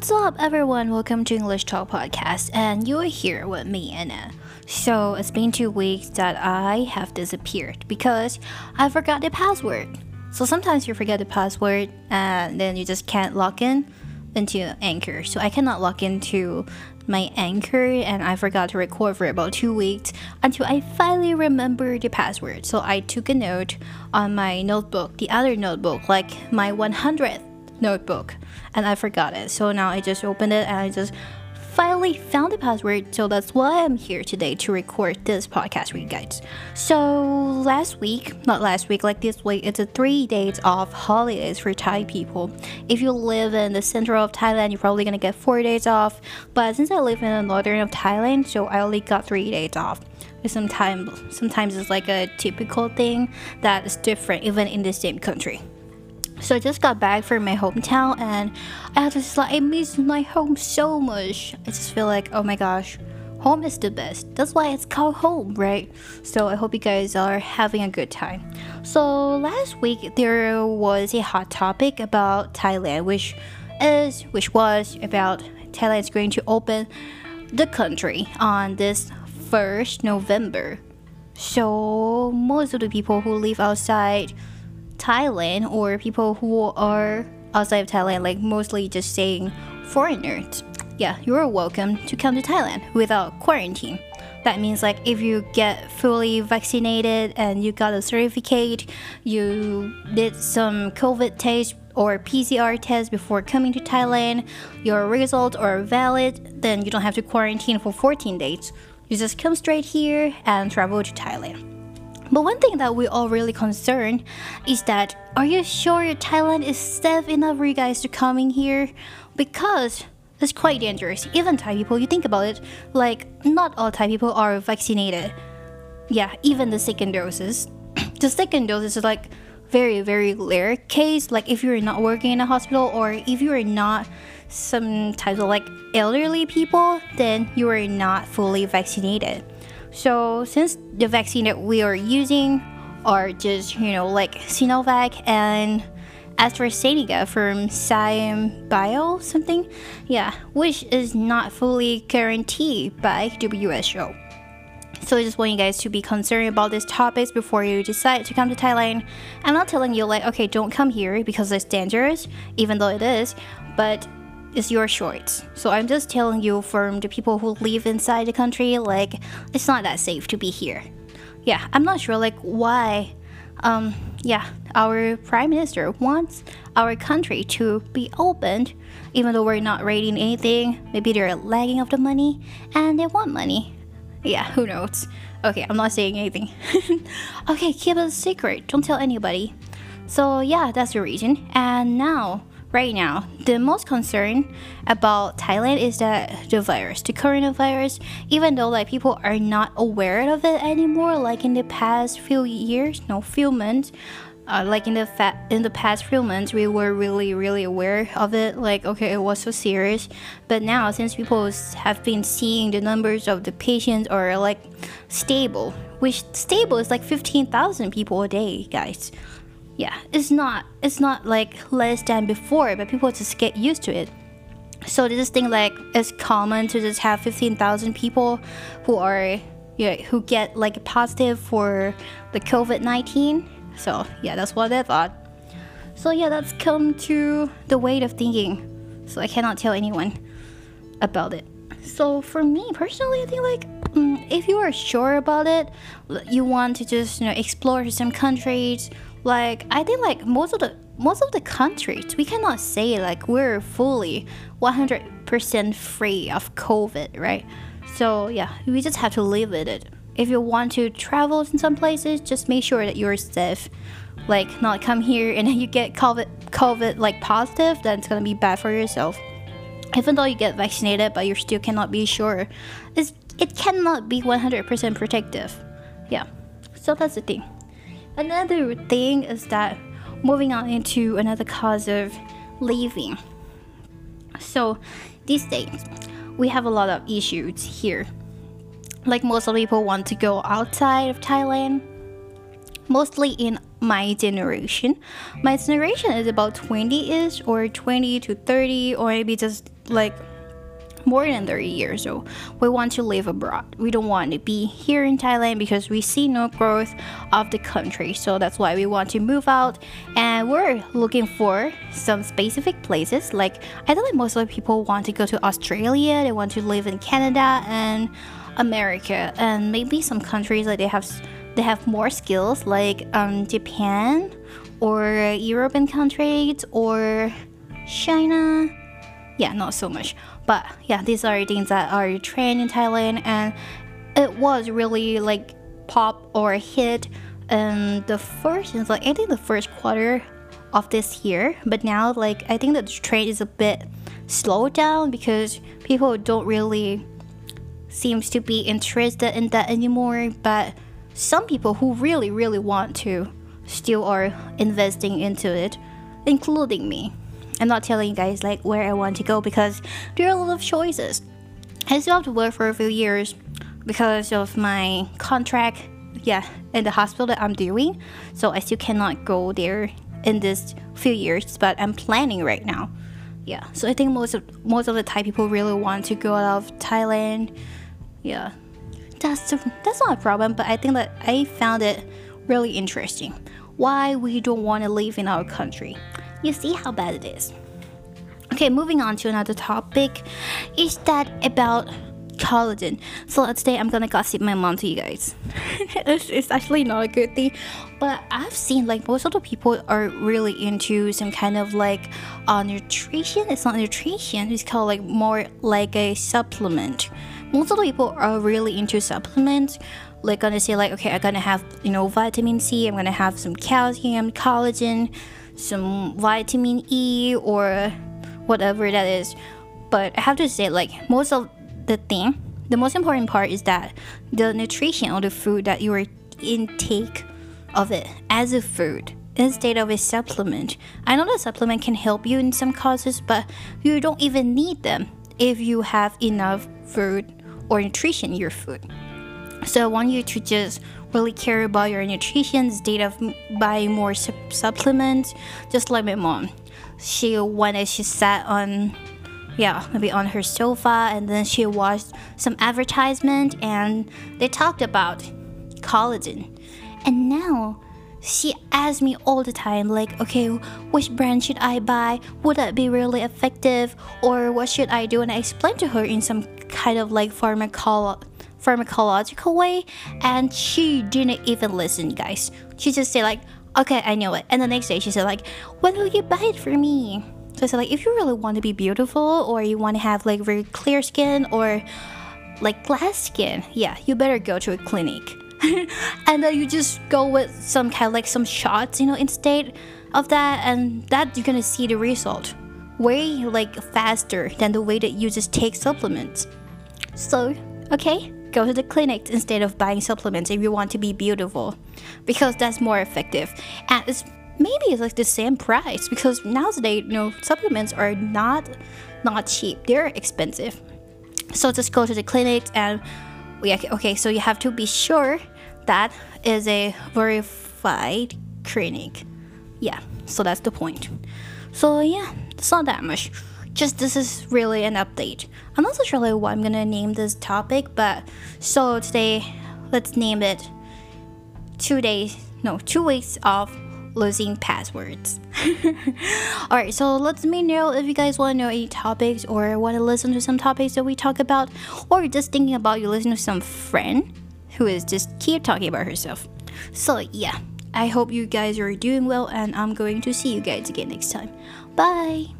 What's up, everyone? Welcome to English Talk Podcast, and you're here with me, Anna. So, it's been two weeks that I have disappeared because I forgot the password. So, sometimes you forget the password and then you just can't log in into Anchor. So, I cannot log into my Anchor and I forgot to record for about two weeks until I finally remembered the password. So, I took a note on my notebook, the other notebook, like my 100th notebook and I forgot it. So now I just opened it and I just finally found the password. So that's why I'm here today to record this podcast for you guys. So last week, not last week, like this week, it's a three days off holidays for Thai people. If you live in the center of Thailand, you're probably gonna get four days off. But since I live in the northern of Thailand, so I only got three days off. Sometimes, sometimes it's like a typical thing that is different even in the same country. So I just got back from my hometown and I just like I miss my home so much. I just feel like oh my gosh, home is the best. That's why it's called home, right? So I hope you guys are having a good time. So last week there was a hot topic about Thailand, which is which was about Thailand is going to open the country on this first November. So most of the people who live outside Thailand or people who are outside of Thailand, like mostly just saying foreigners, yeah, you're welcome to come to Thailand without quarantine. That means like if you get fully vaccinated and you got a certificate, you did some COVID test or PCR test before coming to Thailand, your results are valid, then you don't have to quarantine for 14 days. You just come straight here and travel to Thailand. But one thing that we're all really concerned is that are you sure your Thailand is safe enough for you guys to come in here? Because it's quite dangerous. Even Thai people, you think about it, like not all Thai people are vaccinated. Yeah, even the second doses. the second dose is like very very rare case. Like if you're not working in a hospital or if you're not some types of like elderly people, then you are not fully vaccinated. So since the vaccine that we are using are just you know like Sinovac and AstraZeneca from Siam Bio something, yeah, which is not fully guaranteed by WHO. So I just want you guys to be concerned about these topics before you decide to come to Thailand. I'm not telling you like okay don't come here because it's dangerous, even though it is, but it's your choice. So I'm just telling you from the people who live inside the country, like it's not that safe to be here. Yeah, I'm not sure like why um yeah, our prime minister wants our country to be opened even though we're not rating anything. Maybe they're lagging of the money and they want money. Yeah, who knows? Okay, I'm not saying anything. okay, keep it a secret. Don't tell anybody. So yeah, that's the reason. And now right now, the most concern about Thailand is that the virus, the coronavirus, even though like people are not aware of it anymore, like in the past few years, no, few months, uh, like in the fa- in the past few months, we were really really aware of it. Like okay, it was so serious, but now since people have been seeing the numbers of the patients are like stable, which stable is like fifteen thousand people a day, guys yeah, it's not it's not like less than before, but people just get used to it. So this thing like it's common to just have fifteen thousand people who are yeah who get like positive for the COVID nineteen. So yeah, that's what I thought. So yeah, that's come to the way of thinking. So I cannot tell anyone about it. So for me personally, I think like mm, if you are sure about it, you want to just you know explore some countries like I think like most of the most of the countries we cannot say like we're fully 100% free of COVID, right? So yeah, we just have to live with it. If you want to travel in some places, just make sure that you're safe. Like not come here and you get COVID COVID like positive, then it's gonna be bad for yourself. Even though you get vaccinated, but you still cannot be sure. It's, it cannot be 100% protective. Yeah, so that's the thing. Another thing is that moving on into another cause of leaving. So these days, we have a lot of issues here. Like most of people want to go outside of Thailand, mostly in my generation. My generation is about 20 ish or 20 to 30 or maybe just like more than 30 years old. We want to live abroad. We don't want to be here in Thailand because we see no growth of the country. So that's why we want to move out and we're looking for some specific places. Like I think most of the people want to go to Australia, they want to live in Canada and America and maybe some countries like they have they have more skills like um, Japan or European countries or China yeah, not so much. But yeah, these are things that are trend in Thailand, and it was really like pop or hit in the first, like I think the first quarter of this year. But now, like I think the trend is a bit slowed down because people don't really seems to be interested in that anymore. But some people who really, really want to still are investing into it, including me. I'm not telling you guys like where I want to go because there are a lot of choices. I still have to work for a few years because of my contract, yeah, in the hospital that I'm doing. So I still cannot go there in this few years, but I'm planning right now. Yeah, so I think most of most of the Thai people really want to go out of Thailand. Yeah, that's that's not a problem, but I think that I found it really interesting. Why we don't want to live in our country? You see how bad it is. Okay, moving on to another topic. Is that about collagen? So say I'm gonna gossip my mom to you guys. it's, it's actually not a good thing, but I've seen like most of the people are really into some kind of like uh, nutrition. It's not nutrition. It's called like more like a supplement. Most of the people are really into supplements like gonna say like okay i'm gonna have you know vitamin c i'm gonna have some calcium collagen some vitamin E or whatever that is. But I have to say, like, most of the thing, the most important part is that the nutrition of the food that you are intake of it as a food instead of a supplement. I know the supplement can help you in some causes, but you don't even need them if you have enough food or nutrition in your food. So I want you to just really care about your nutrition instead of buying more su- supplements. Just like my mom, she wanted she sat on, yeah, maybe on her sofa, and then she watched some advertisement, and they talked about collagen, and now she asks me all the time like okay which brand should i buy? Would that be really effective? Or what should i do? And i explain to her in some kind of like pharmacology pharmacological way and she didn't even listen guys. She just said like okay i know it. And the next day she said like when will you buy it for me? So i said like if you really want to be beautiful or you want to have like very clear skin or like glass skin yeah you better go to a clinic. And then you just go with some kind of like some shots you know instead of that and that you're gonna see the result way like faster than the way that you just take supplements. So okay go to the clinic instead of buying supplements if you want to be beautiful because that's more effective. And it's maybe it's like the same price because nowadays you know supplements are not not cheap. They're expensive. So just go to the clinic and yeah okay so you have to be sure that is a verified clinic. Yeah so that's the point. So yeah it's not that much just this is really an update. I'm not so sure what I'm gonna name this topic, but so today let's name it two days no two weeks of losing passwords. Alright, so let me know if you guys want to know any topics or want to listen to some topics that we talk about, or just thinking about you listen to some friend who is just keep talking about herself. So yeah, I hope you guys are doing well and I'm going to see you guys again next time. Bye!